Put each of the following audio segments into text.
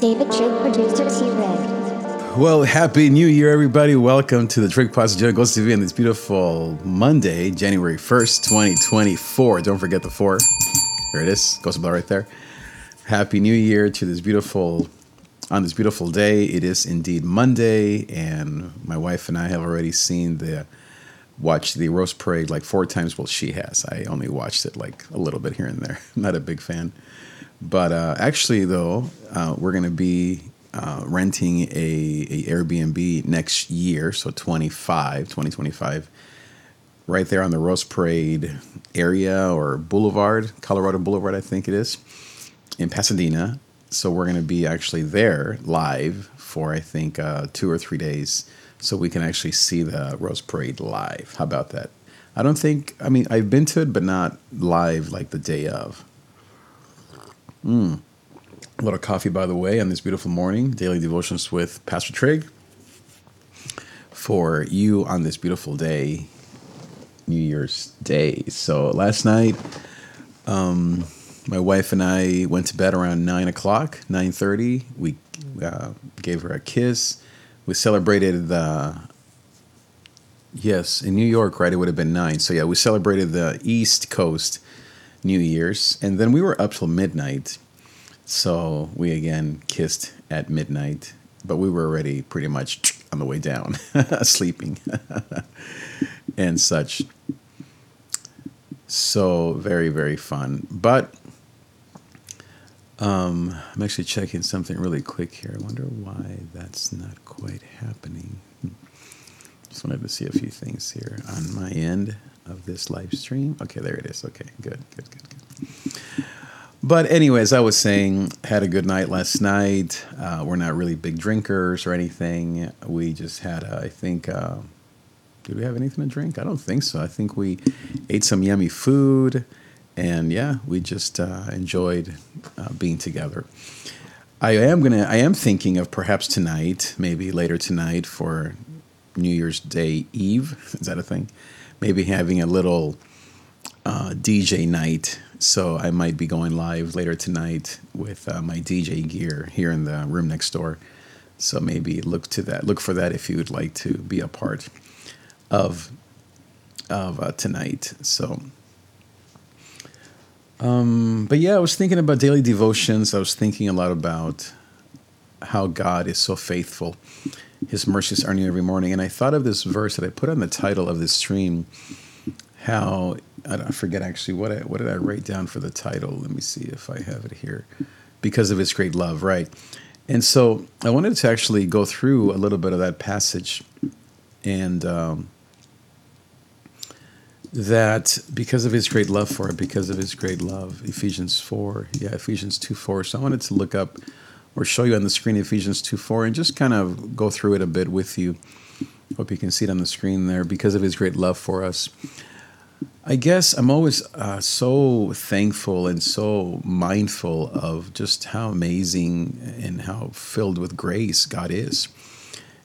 David Trig, producer T Rig. Well, happy new year, everybody. Welcome to the Trig Positive Ghost TV on this beautiful Monday, January 1st, 2024. Don't forget the four. There it is. Ghost bell right there. Happy new year to this beautiful, on this beautiful day. It is indeed Monday, and my wife and I have already seen the, watched the Rose Parade like four times. Well, she has. I only watched it like a little bit here and there. Not a big fan. But uh, actually, though, uh, we're going to be uh, renting a, a Airbnb next year, so 25, 2025, right there on the Rose Parade area or Boulevard, Colorado Boulevard, I think it is, in Pasadena. So we're going to be actually there live for I think uh, two or three days, so we can actually see the Rose Parade live. How about that? I don't think. I mean, I've been to it, but not live like the day of. Mm. A little coffee, by the way, on this beautiful morning. Daily devotions with Pastor Trig for you on this beautiful day, New Year's Day. So last night, um, my wife and I went to bed around nine o'clock, nine thirty. We uh, gave her a kiss. We celebrated the yes in New York, right? It would have been nine. So yeah, we celebrated the East Coast New Year's, and then we were up till midnight so we again kissed at midnight, but we were already pretty much on the way down, sleeping and such. So very, very fun. But um, I'm actually checking something really quick here. I wonder why that's not quite happening. Just wanted to see a few things here on my end of this live stream. Okay, there it is. Okay, good, good, good, good. But anyways, I was saying, had a good night last night. Uh, we're not really big drinkers or anything. We just had, a, I think, uh, did we have anything to drink? I don't think so. I think we ate some yummy food, and yeah, we just uh, enjoyed uh, being together. I am gonna. I am thinking of perhaps tonight, maybe later tonight for New Year's Day Eve. Is that a thing? Maybe having a little uh, DJ night so I might be going live later tonight with uh, my DJ gear here in the room next door. So maybe look to that. Look for that if you would like to be a part of of uh, tonight. So. Um, but yeah, I was thinking about daily devotions. I was thinking a lot about how God is so faithful. His mercies are new every morning. And I thought of this verse that I put on the title of this stream how I, forget actually what I, what did I write down for the title. Let me see if I have it here. Because of His great love, right? And so I wanted to actually go through a little bit of that passage, and um, that because of His great love for it, because of His great love, Ephesians four, yeah, Ephesians two four. So I wanted to look up or show you on the screen Ephesians two four, and just kind of go through it a bit with you. Hope you can see it on the screen there. Because of His great love for us. I guess I'm always uh, so thankful and so mindful of just how amazing and how filled with grace God is.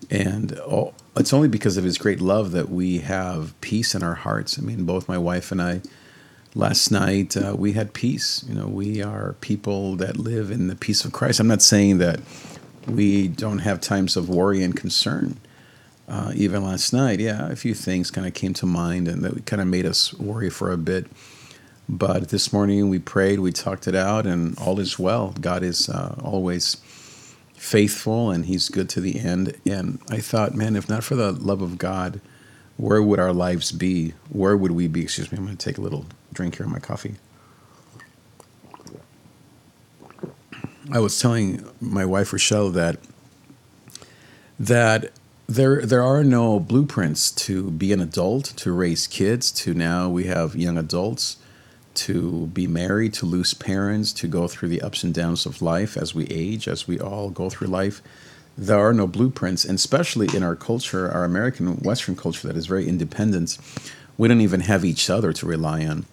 And all, it's only because of his great love that we have peace in our hearts. I mean, both my wife and I, last night, uh, we had peace. You know, we are people that live in the peace of Christ. I'm not saying that we don't have times of worry and concern uh, even last night, yeah, a few things kind of came to mind and that kind of made us worry for a bit. But this morning we prayed, we talked it out, and all is well. God is uh, always faithful and He's good to the end. And I thought, man, if not for the love of God, where would our lives be? Where would we be? Excuse me, I'm going to take a little drink here of my coffee. I was telling my wife Rochelle that that there there are no blueprints to be an adult, to raise kids, to now we have young adults, to be married, to lose parents, to go through the ups and downs of life as we age, as we all go through life. There are no blueprints, and especially in our culture, our American Western culture that is very independent, we don't even have each other to rely on.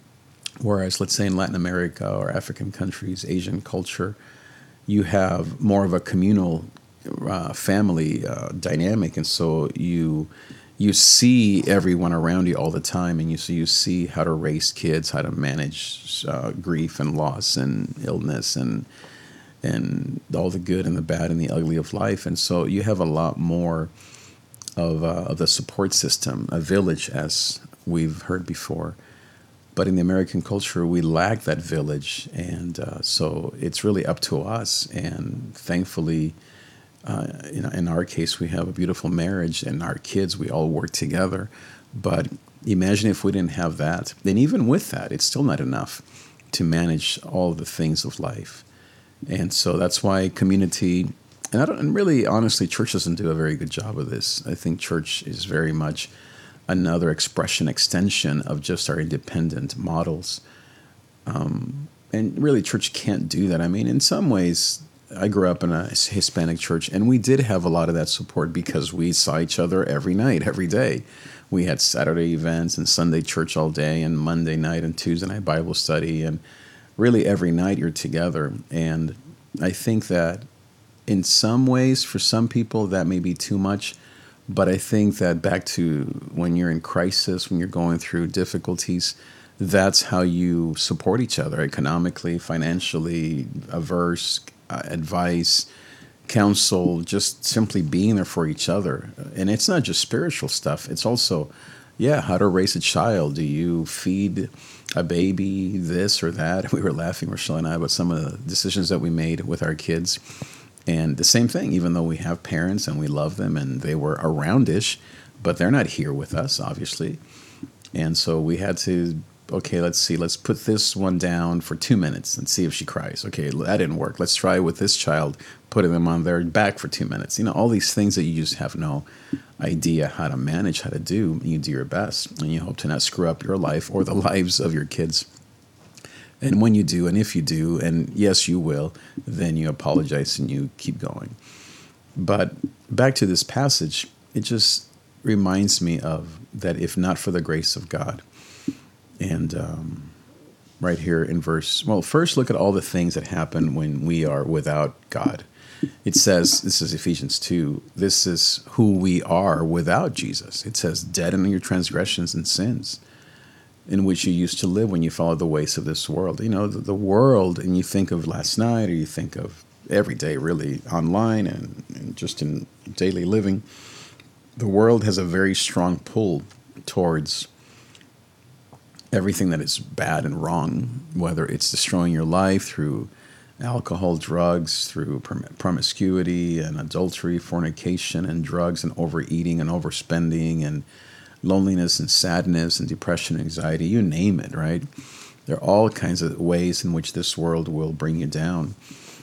Whereas, let's say in Latin America or African countries, Asian culture, you have more of a communal uh, family uh, dynamic, and so you you see everyone around you all the time, and you so you see how to raise kids, how to manage uh, grief and loss and illness and and all the good and the bad and the ugly of life. And so you have a lot more of, uh, of the support system, a village, as we've heard before. But in the American culture, we lack that village. And uh, so it's really up to us. And thankfully, uh, in, in our case, we have a beautiful marriage, and our kids, we all work together. But imagine if we didn't have that. Then, even with that, it's still not enough to manage all the things of life. And so that's why community, and I don't, and really, honestly, church doesn't do a very good job of this. I think church is very much another expression, extension of just our independent models. Um, and really, church can't do that. I mean, in some ways, I grew up in a Hispanic church, and we did have a lot of that support because we saw each other every night, every day. We had Saturday events and Sunday church all day, and Monday night and Tuesday night Bible study, and really every night you're together. And I think that in some ways, for some people, that may be too much. But I think that back to when you're in crisis, when you're going through difficulties, that's how you support each other economically, financially, averse, uh, advice, counsel, just simply being there for each other. And it's not just spiritual stuff, it's also, yeah, how to raise a child. Do you feed a baby this or that? We were laughing, Rochelle and I, about some of the decisions that we made with our kids. And the same thing, even though we have parents and we love them and they were aroundish, but they're not here with us, obviously. And so we had to okay, let's see, let's put this one down for two minutes and see if she cries. Okay, that didn't work. Let's try with this child, putting them on their back for two minutes. You know, all these things that you just have no idea how to manage, how to do. You do your best, and you hope to not screw up your life or the lives of your kids. And when you do, and if you do, and yes, you will, then you apologize and you keep going. But back to this passage, it just reminds me of that if not for the grace of God, and um, right here in verse, well, first look at all the things that happen when we are without God. It says, this is Ephesians 2, this is who we are without Jesus. It says, dead in your transgressions and sins in which you used to live when you followed the ways of this world. You know, the, the world, and you think of last night or you think of every day, really, online and, and just in daily living, the world has a very strong pull towards everything that is bad and wrong, whether it's destroying your life through alcohol, drugs, through promiscuity and adultery, fornication and drugs and overeating and overspending and loneliness and sadness and depression anxiety, you name it, right? There are all kinds of ways in which this world will bring you down.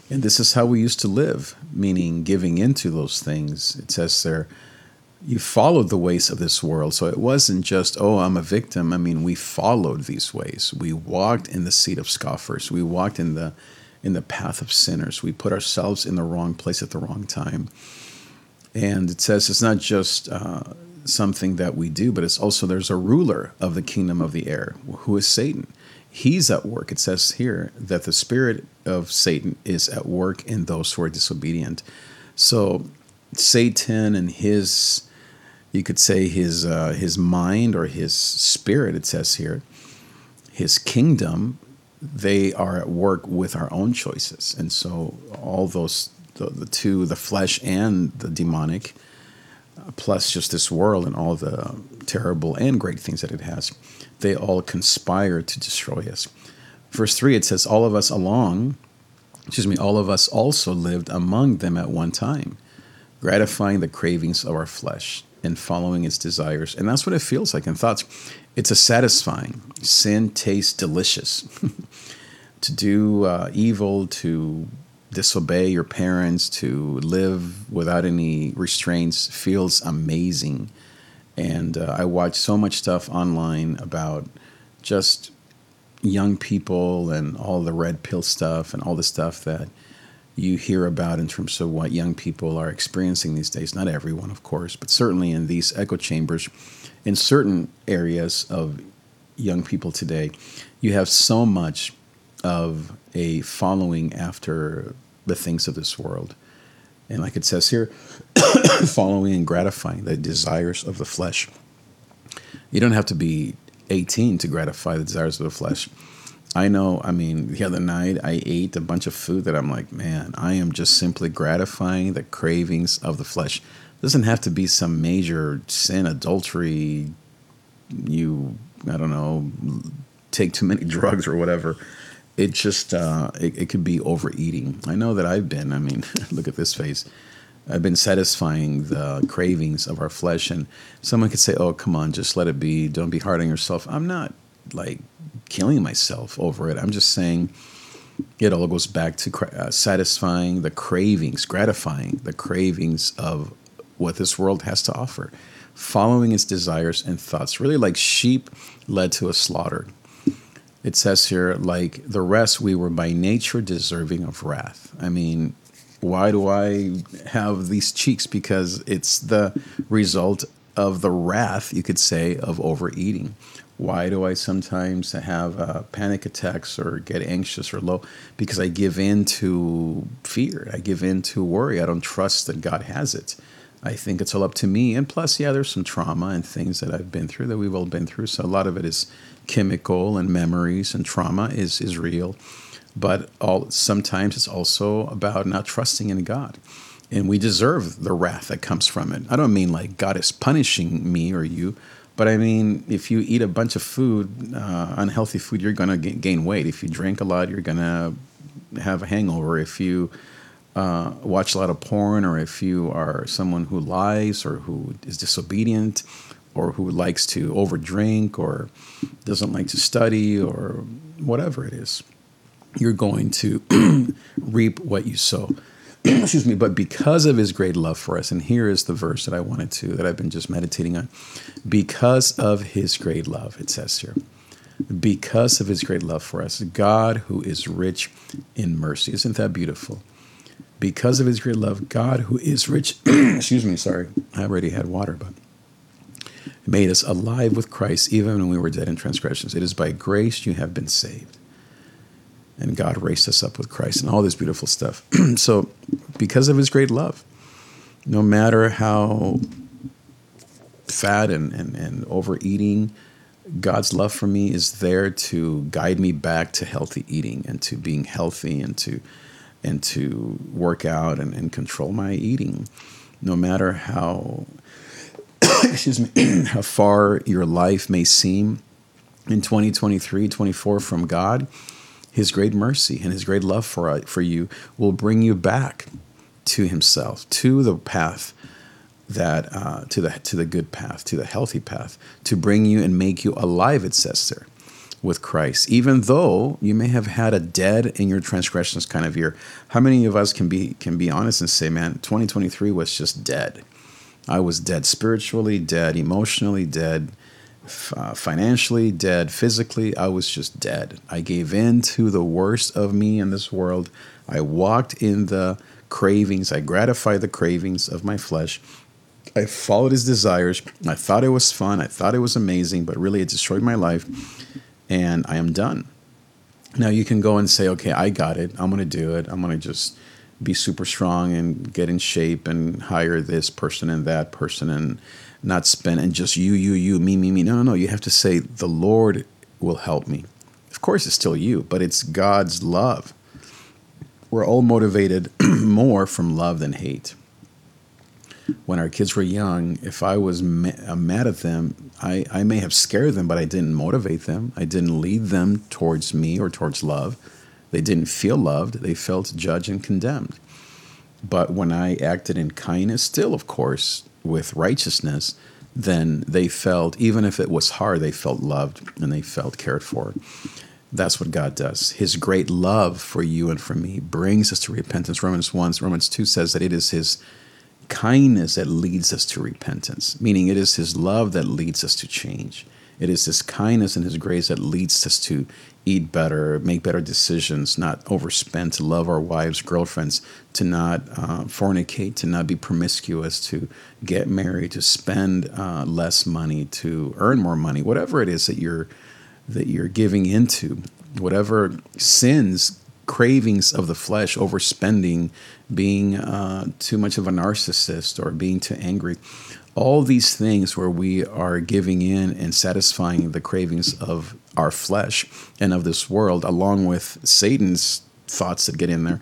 And this is how we used to live, meaning giving into those things. It says there, you followed the ways of this world. So it wasn't just, oh, I'm a victim. I mean, we followed these ways. We walked in the seat of scoffers. We walked in the in the path of sinners. We put ourselves in the wrong place at the wrong time. And it says it's not just uh, something that we do, but it's also there's a ruler of the kingdom of the air, who is Satan. He's at work. It says here that the spirit of Satan is at work in those who are disobedient. So Satan and his you could say his uh, his mind or his spirit. It says here, his kingdom. They are at work with our own choices, and so all those the, the two, the flesh and the demonic, uh, plus just this world and all the terrible and great things that it has, they all conspire to destroy us. Verse three, it says, "All of us along." Excuse me, all of us also lived among them at one time, gratifying the cravings of our flesh and following its desires. And that's what it feels like in thoughts. It's a satisfying. Sin tastes delicious. to do uh, evil, to disobey your parents, to live without any restraints feels amazing. And uh, I watch so much stuff online about just young people and all the red pill stuff and all the stuff that you hear about in terms of what young people are experiencing these days. Not everyone, of course, but certainly in these echo chambers, in certain areas of young people today, you have so much of a following after the things of this world. And like it says here, following and gratifying the desires of the flesh. You don't have to be 18 to gratify the desires of the flesh. I know, I mean, the other night I ate a bunch of food that I'm like, man, I am just simply gratifying the cravings of the flesh. doesn't have to be some major sin, adultery, you, I don't know, take too many drugs or whatever. It just, uh, it, it could be overeating. I know that I've been, I mean, look at this face. I've been satisfying the cravings of our flesh. And someone could say, oh, come on, just let it be. Don't be hard on yourself. I'm not like killing myself over it. I'm just saying it all goes back to uh, satisfying the cravings, gratifying the cravings of what this world has to offer, following its desires and thoughts, really like sheep led to a slaughter. It says here, like the rest, we were by nature deserving of wrath. I mean, why do I have these cheeks? Because it's the result of the wrath, you could say, of overeating. Why do I sometimes have uh, panic attacks or get anxious or low? Because I give in to fear. I give in to worry. I don't trust that God has it. I think it's all up to me. And plus, yeah, there's some trauma and things that I've been through that we've all been through. So a lot of it is chemical and memories and trauma is is real. But all sometimes it's also about not trusting in God. And we deserve the wrath that comes from it. I don't mean like God is punishing me or you, but I mean, if you eat a bunch of food, uh, unhealthy food, you're going to gain weight. If you drink a lot, you're to have a hangover. If you uh, watch a lot of porn, or if you are someone who lies or who is disobedient, or who likes to overdrink, or doesn't like to study, or whatever it is, you're going to reap what you sow. excuse me, but because of his great love for us, and here is the verse that I wanted to, that I've been just meditating on. Because of his great love, it says here, because of his great love for us, God who is rich in mercy. Isn't that beautiful? Because of his great love, God who is rich, excuse me, sorry, I already had water, but made us alive with Christ even when we were dead in transgressions. It is by grace you have been saved and God raised us up with Christ and all this beautiful stuff. so, because of his great love, no matter how fat and, and, and overeating, God's love for me is there to guide me back to healthy eating and to being healthy and to and to work out and, and control my eating. No matter how excuse me, how far your life may seem in 2023, 24 from God, his great mercy and His great love for, uh, for you will bring you back to Himself, to the path that uh, to the to the good path, to the healthy path, to bring you and make you alive. It says there with Christ, even though you may have had a dead in your transgressions kind of year. How many of us can be can be honest and say, man, 2023 was just dead. I was dead spiritually, dead emotionally, dead uh, financially, dead physically. I was just dead. I gave in to the worst of me in this world. I walked in the cravings, I gratified the cravings of my flesh. I followed his desires. I thought it was fun. I thought it was amazing, but really it destroyed my life. And I am done. Now you can go and say, okay, I got it. I'm going to do it. I'm going to just be super strong and get in shape and hire this person and that person and not spend and just you, you, you, me, me, me. No, no, no. You have to say, the Lord will help me. Of course, it's still you, but it's God's love. We're all motivated more from love than hate. When our kids were young, if I was uh, mad at them, I, I may have scared them, but I didn't motivate them. I didn't lead them towards me or towards love. They didn't feel loved, they felt judged and condemned. But when I acted in kindness, still, of course, with righteousness, then they felt, even if it was hard, they felt loved and they felt cared for. That's what God does. His great love for you and for me brings us to repentance. Romans 1, Romans 2 says that it is His kindness that leads us to repentance, meaning it is His love that leads us to change. It is His kindness and His grace that leads us to eat better, make better decisions, not overspend, to love our wives, girlfriends, to not uh, fornicate, to not be promiscuous, to get married, to spend uh, less money, to earn more money, whatever it is that you're that you're giving into, whatever sins cravings of the flesh, overspending, being uh, too much of a narcissist, or being too angry. All these things where we are giving in and satisfying the cravings of our flesh and of this world, along with Satan's thoughts that get in there,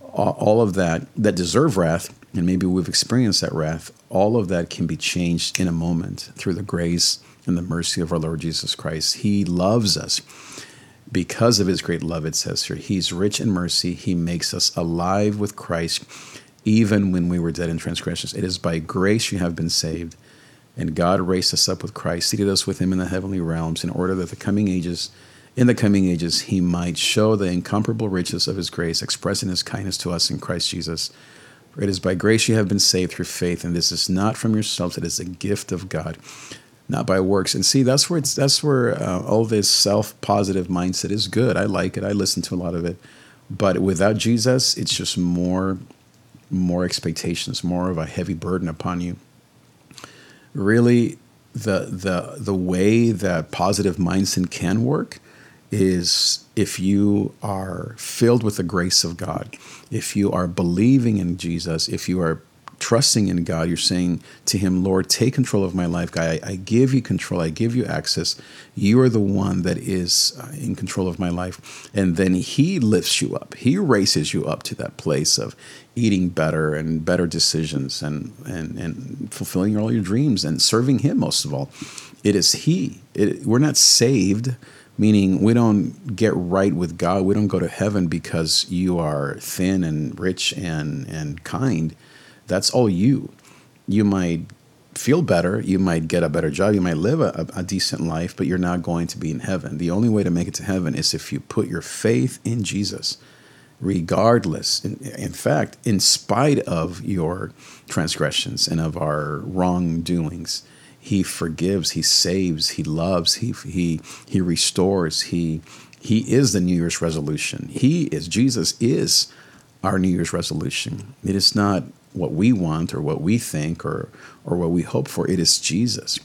all of that that deserve wrath, and maybe we've experienced that wrath, all of that can be changed in a moment through the grace and the mercy of our Lord Jesus Christ. He loves us because of his great love, it says here. He's rich in mercy. He makes us alive with Christ even when we were dead in transgressions. It is by grace you have been saved. And God raised us up with Christ, seated us with him in the heavenly realms, in order that the coming ages, in the coming ages, he might show the incomparable riches of his grace, expressing his kindness to us in Christ Jesus. For it is by grace you have been saved through faith, and this is not from yourselves, it is a gift of God not by works. And see, that's where it's that's where uh, all this self-positive mindset is good. I like it. I listen to a lot of it, but without Jesus, it's just more more expectations, more of a heavy burden upon you. Really, the the the way that positive mindset can work is if you are filled with the grace of God, if you are believing in Jesus, if you are trusting in God, you're saying to Him, Lord, take control of my life, God. I, I, give you control. I give you access. You are the one that is uh, in control of my life. And then He lifts you up. He raises you up to that place of eating better and better decisions and, and, and fulfilling all your dreams and serving Him most of all. It is He. It, we're not saved meaning we don't get right with God. We don't go to heaven because you are thin and rich and and kind. That's all you. You might feel better, you might get a better job, you might live a, a, decent life, but you're not going to be in heaven. The only way to make it to heaven is if you put your faith in Jesus, regardless. In, in fact, in spite of your transgressions and of our wrongdoings, He forgives, He saves, He loves, He He He restores. He He is the New Year's resolution. He is Jesus is our New Year's resolution. It is not what we want or what we think or or what we hope for. It is Jesus.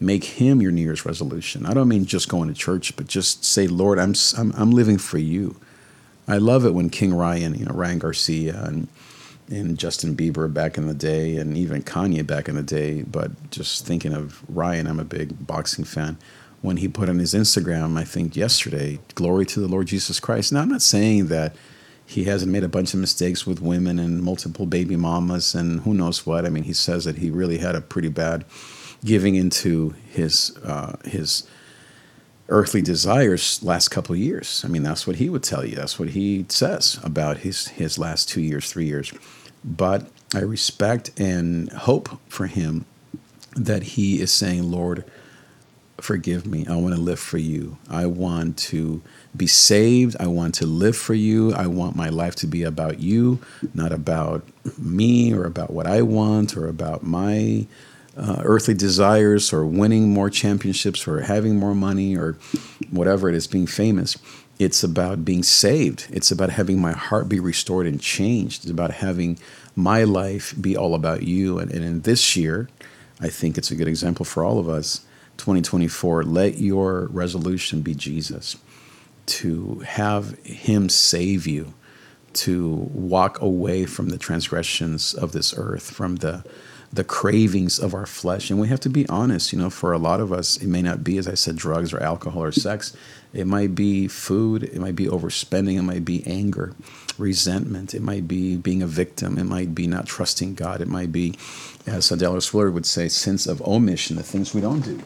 Make him your New Year's resolution. I don't mean just going to church, but just say, Lord, I'm I'm, I'm living for you. I love it when King Ryan, you know, Ryan Garcia and and Justin Bieber back in the day, and even Kanye back in the day. But just thinking of Ryan, I'm a big boxing fan. When he put on his Instagram, I think yesterday, "Glory to the Lord Jesus Christ." Now, I'm not saying that he hasn't made a bunch of mistakes with women and multiple baby mamas and who knows what. I mean, he says that he really had a pretty bad giving into his uh, his earthly desires last couple of years. I mean, that's what he would tell you. That's what he says about his his last two years, three years. But I respect and hope for him that he is saying, Lord, forgive me. I want to live for you. I want to be saved. I want to live for you. I want my life to be about you, not about me or about what I want or about my uh, earthly desires or winning more championships or having more money or whatever it is, being famous. It's about being saved. It's about having my heart be restored and changed. It's about having my life be all about you. And, and in this year, I think it's a good example for all of us. 2024, let your resolution be Jesus to have Him save you, to walk away from the transgressions of this earth, from the the cravings of our flesh. And we have to be honest, you know, for a lot of us, it may not be, as I said, drugs or alcohol or sex. It might be food, it might be overspending, it might be anger, resentment, it might be being a victim, it might be not trusting God, it might be, as Dallas Willard would say, sense of omission, the things we don't do.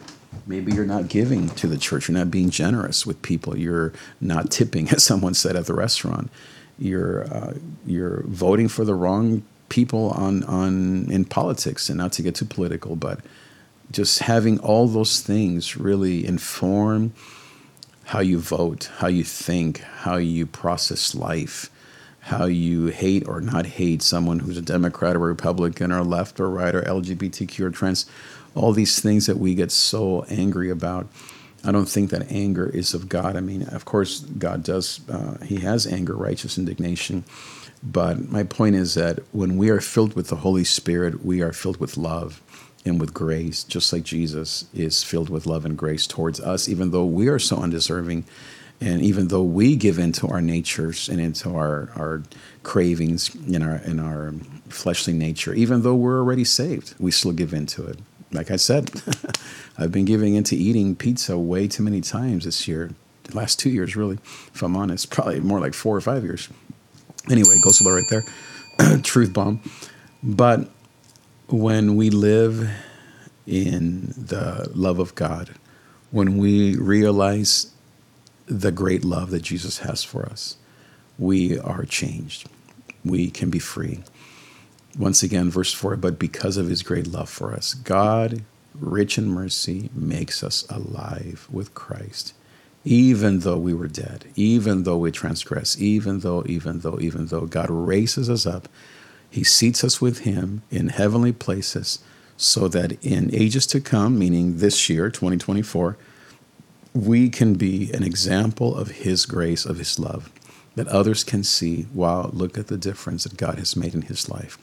Maybe you're not giving to the church. You're not being generous with people. You're not tipping, as someone said at the restaurant. You're uh, you're voting for the wrong people on on in politics, and not to get too political, but just having all those things really inform how you vote, how you think, how you process life, how you hate or not hate someone who's a Democrat or Republican or left or right or LGBTQ or trans all these things that we get so angry about. I don't think that anger is of God. I mean, of course, God does, uh, He has anger, righteous indignation. But my point is that when we are filled with the Holy Spirit, we are filled with love and with grace, just like Jesus is filled with love and grace towards us, even though we are so undeserving And even though we give into our natures and into our, our cravings in our in our fleshly nature, even though we're already saved, we still give into it. Like I said, I've been giving into eating pizza way too many times this year. The last two years, really, if I'm honest, probably more like four or five years. Anyway, Alert right there, truth bomb. But when we live in the love of God, when we realize the great love that Jesus has for us, we are changed. We can be free. Once again, verse 4 But because of his great love for us, God, rich in mercy, makes us alive with Christ. Even though we were dead, even though we transgress, even though, even though, even though God raises us up, he seats us with him in heavenly places so that in ages to come, meaning this year, 2024, we can be an example of His grace, of His love, that others can see, wow, look at the difference that God has made in His life.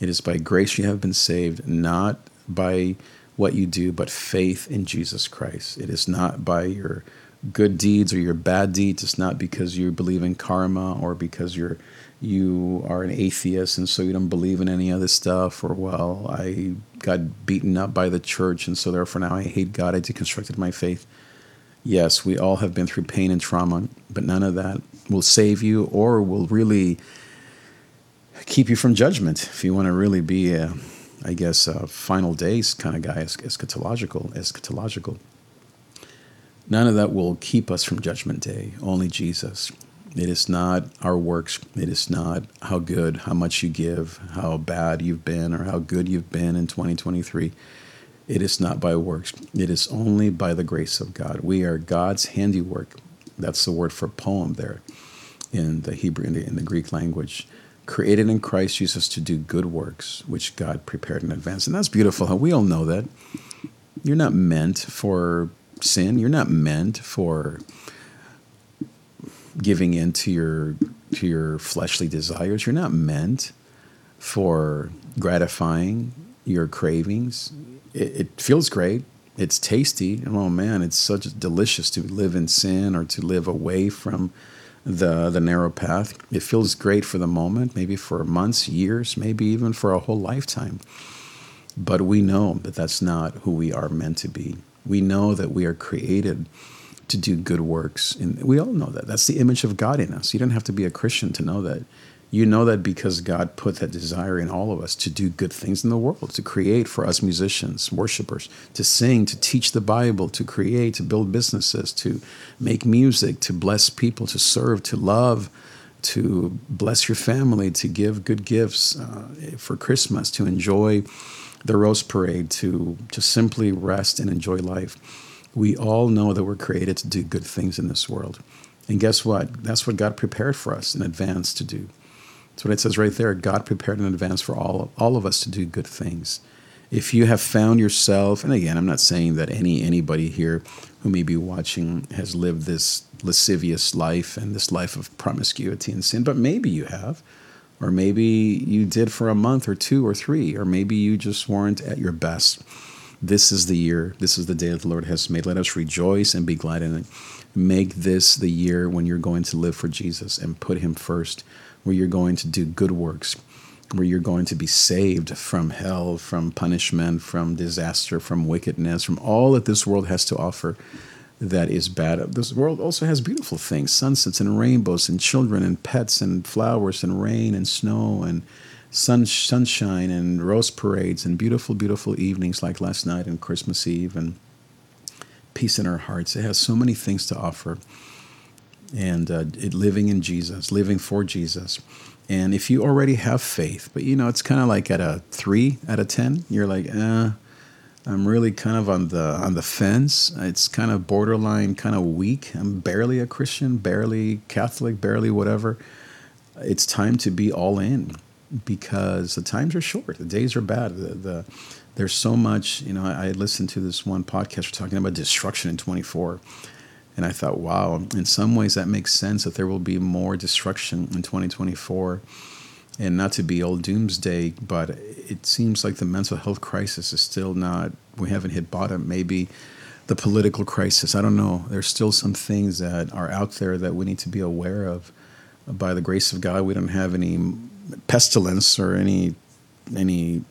It is by grace you have been saved, not by what you do, but faith in Jesus Christ. It is not by your good deeds or your bad deeds. It's not because you believe in karma or because you're you are an atheist and so you don't believe in any other stuff or well i got beaten up by the church and so therefore now i hate god i deconstructed my faith Yes, we all have been through pain and trauma, but none of that will save you or will really keep you from judgment. If you want to really be, a, I guess, a final days kind of guy, eschatological, eschatological. None of that will keep us from judgment day. Only Jesus. It is not our works. It is not how good, how much you give, how bad you've been, or how good you've been in 2023. It is not by works, it is only by the grace of God. We are God's handiwork. That's the word for poem there in the Hebrew, in the, in the Greek language. Created in Christ Jesus to do good works, which God prepared in advance. And that's beautiful. We all know that. You're not meant for sin. You're not meant for giving in to your to your fleshly desires. You're not meant for gratifying your cravings it, it feels great. It's tasty. Oh man, it's such delicious to live in sin or to live away from the the narrow path. It feels great for the moment, maybe for months, years, maybe even for a whole lifetime. But we know that that's not who we are meant to be. We know that we are created to do good works. And we all know that. That's the image of God in us. You don't have to be a Christian to know that. You know that because God put that desire in all of us to do good things in the world, to create for us musicians, worshipers, to sing, to teach the Bible, to create, to build businesses, to make music, to bless people, to serve, to love, to bless your family, to give good gifts uh, for Christmas, to enjoy the Rose Parade, to just simply rest and enjoy life. We all know that we're created to do good things in this world. And guess what? That's what God prepared for us in advance to do. That's what it says right there. God prepared in advance for all, all of us to do good things. If you have found yourself, and again, I'm not saying that any anybody here who may be watching has lived this lascivious life and this life of promiscuity and sin, but maybe you have, or maybe you did for a month or two or three, or maybe you just weren't at your best. This is the year, this is the day that the Lord has made. Let us rejoice and be glad in it. Make this the year when you're going to live for Jesus and put Him first where you're going to do good works, where you're going to be saved from hell, from punishment, from disaster, from wickedness, from all that this world has to offer that is bad. This world also has beautiful things sunsets and rainbows, and children, and pets, and flowers, and rain, and snow, and sun, sunshine, and rose parades, and beautiful, beautiful evenings like last night and Christmas Eve, and peace in our hearts. It has so many things to offer and uh, living in Jesus, living for Jesus. And if you already have faith, but you know, it's kind of like at a three out of 10, you're like, eh, I'm really kind of on the on the fence. It's kind of borderline, kind of weak. I'm barely a Christian, barely Catholic, barely whatever. It's time to be all in because the times are short. The days are bad. The, the there's so much. You know, I, I listened to this one podcast talking about destruction in 24 and I thought, wow, in some ways that makes sense that there will be more destruction in 2024. And not to be old doomsday, but it seems like the mental health crisis is still not, we haven't hit bottom. Maybe the political crisis. I don't know. There's still some things that are out there that we need to be aware of. By the grace of God, we don't have any pestilence or any any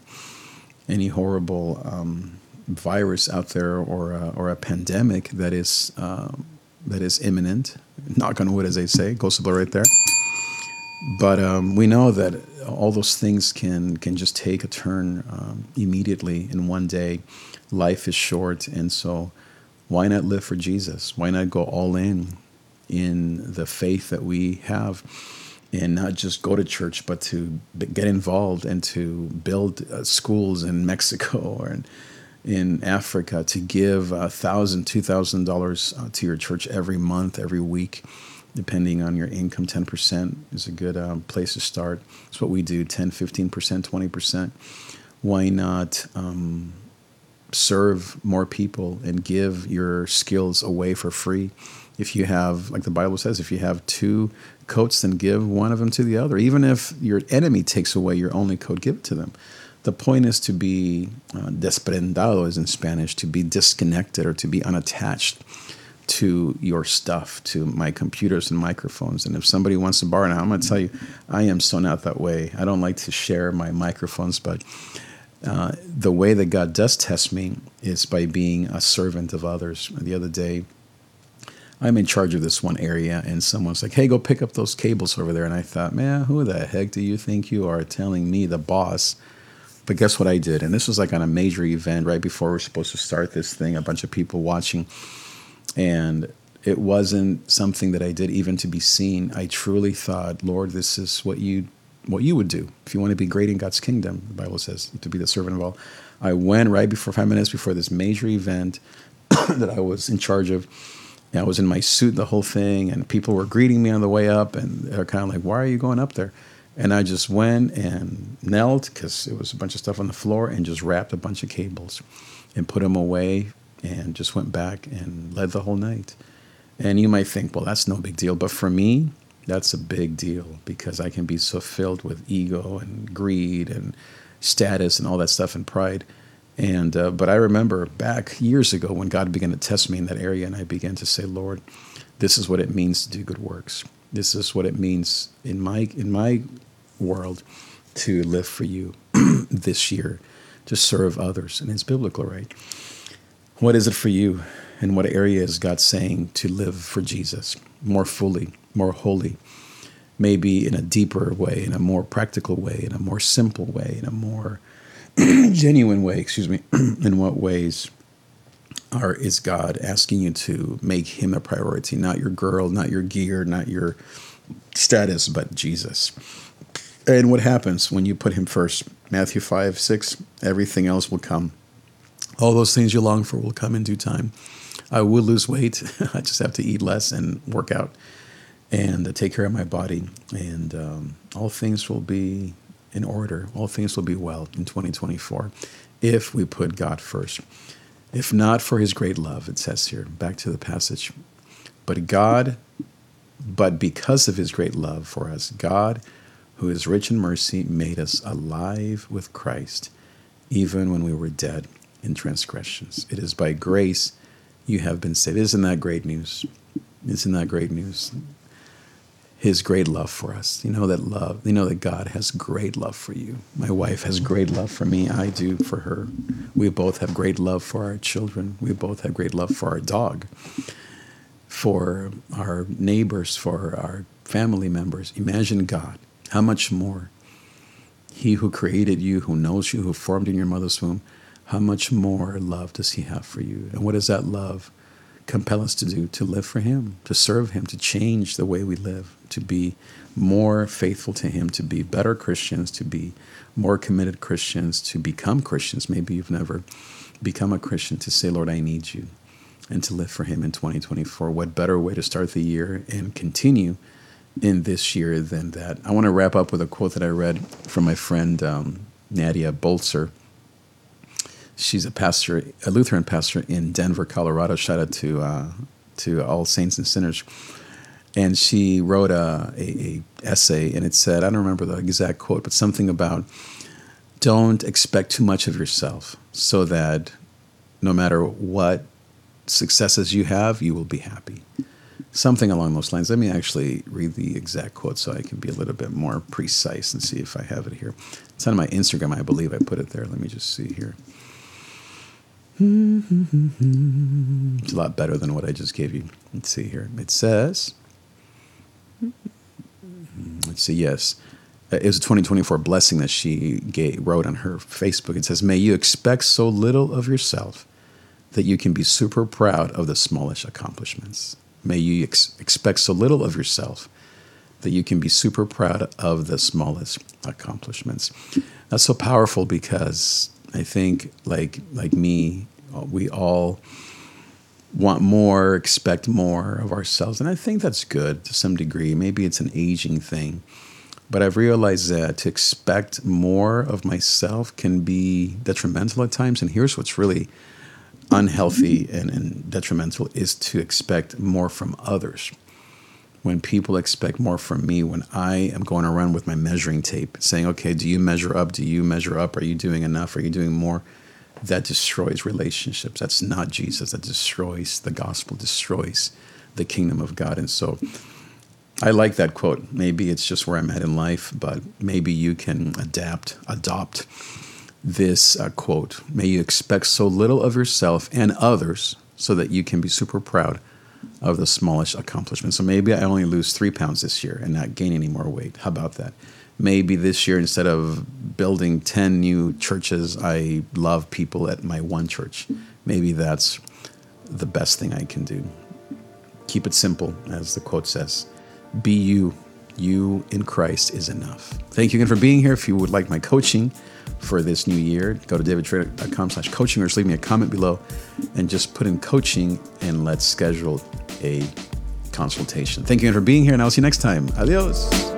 any horrible um, virus out there or a, or a pandemic that is uh, that is imminent. Knock on wood, as they say. Ghost right there. But um, we know that all those things can can just take a turn um, immediately in one day. Life is short, and so why not live for Jesus? Why not go all in in the faith that we have? And not just go to church, but to get involved and to build uh, schools in Mexico or in Africa, to give a thousand, two thousand dollars uh, to your church every month, every week, depending on your income. Ten percent is a good um, place to start. It's what we do: 10, 15 percent, twenty percent. Why not? Um, serve more people and give your skills away for free. If you have, like the Bible says, if you have two coats, then give one of them to the other. Even if your enemy takes away your only coat, give it to them. The point is to be uh, desprendado, is in Spanish, to be disconnected or to be unattached to your stuff, to my computers and microphones. And if somebody wants to borrow, now I'm going to tell you, I am so not that way. I don't like to share my microphones, but uh, the way that God does test me is by being a servant of others. The other day, I'm in charge of this one area, and someone's like, "Hey, go pick up those cables over there." And I thought, "Man, who the heck do you think you are, telling me, the boss?" But guess what I did? And this was like on a major event right before we are supposed to start this thing. A bunch of people watching, and it wasn't something that I did even to be seen. I truly thought, Lord, this is what you what you would do if you want to be great in God's kingdom. The Bible says to be the servant of all. I went right before five minutes before this major event that I was in charge of. And I was in my suit the whole thing, and people were greeting me on the way up, and they're kind of like, "Why are you going up there?" And I just went and knelt because it was a bunch of stuff on the floor, and just wrapped a bunch of cables, and put them away, and just went back and led the whole night. And you might think, well, that's no big deal, but for me, that's a big deal because I can be so filled with ego and greed and status and all that stuff and pride. And uh, but I remember back years ago when God began to test me in that area, and I began to say, Lord, this is what it means to do good works. This is what it means in my in my world to live for you this year, to serve others, and it's biblical, right? What is it for you? And what area is God saying to live for Jesus more fully, more holy, maybe in a deeper way, in a more practical way, in a more simple way, in a more genuine way, excuse me, in what ways are is God asking you to make him a priority, not your girl, not your gear, not your status, but Jesus. And what happens when you put him first? Matthew 5, 6, everything else will come. All those things you long for will come in due time. I will lose weight. I just have to eat less and work out and take care of my body. And um, all things will be in order. All things will be well in 2024 if we put God first. If not for his great love, it says here, back to the passage. But God, but because of his great love for us, God, who is rich in mercy, made us alive with Christ, even when we were dead in transgressions. It is by grace you have been saved. Isn't that great news? Isn't that great news? His great love for us. You know that love, you know that God has great love for you. My wife has great love for me. I do for her. We both have great love for our children. We both have great love for our dog, for our neighbors, for our family members. Imagine God. How much more? He who created you, who knows you, who formed in your mother's womb, how much more love does he have for you? And what is that love? Compel us to do to live for him to serve him to change the way we live to be more faithful to him to be better christians to be more committed christians to become christians maybe you've never become a christian to say lord i need you and to live for him in 2024 what better way to start the year and continue in this year than that? I want to wrap up with a quote that i read from my friend um, nadia Bolz-Weber she's a pastor, a Lutheran pastor in Denver, Colorado. Shout out to uh, to all saints and sinners. And she wrote a, a, a, essay, and it said, I don't remember the exact quote, but something about don't expect too much of yourself, so that no matter what successes you have, you will be happy. Something along those lines. Let me actually read the exact quote so I can be a little bit more precise and see if I have it here. It's on my Instagram, I believe I put it there. Let me just see here. It's a lot better than what I just gave you. Let's see here. It says, let's see, yes. Uh, it was a 2024 blessing that she gave, wrote on her Facebook. It says, May you expect so little of yourself that you can be super proud of the smallest accomplishments. May you ex- expect so little of yourself that you can be super proud of the smallest accomplishments. That's so powerful because I think, like like me, we all want more, expect more of ourselves, and I think that's good to some degree. Maybe it's an aging thing, but I've realized that to expect more of myself can be detrimental at times. And here's what's really unhealthy and, and detrimental is to expect more from others when people expect more from me, when I am going around with my measuring tape, saying, okay, do you measure up? Do you measure up? Are you doing enough? Are you doing more? That destroys relationships. That's not Jesus. That destroys the gospel, destroys the kingdom of God. And so I like that quote. Maybe it's just where I'm at in life, but maybe you can adapt, adopt this uh, quote. May you expect so little of yourself and others so that you can be super proud of the smallest accomplishment. So maybe I only lose three pounds this year and not gain any more weight. How about that? Maybe this year, instead of building 10 new churches, I love people at my one church. Maybe that's the best thing I can do. Keep it simple, as the quote says. Be you. You in Christ is enough. Thank you again for being here. If you would like my coaching, for this new year, go to davidtrig.com slash coaching or just leave me a comment below and just put in coaching and let's schedule a consultation. Thank you again for being here and I'll see you next time. Adios.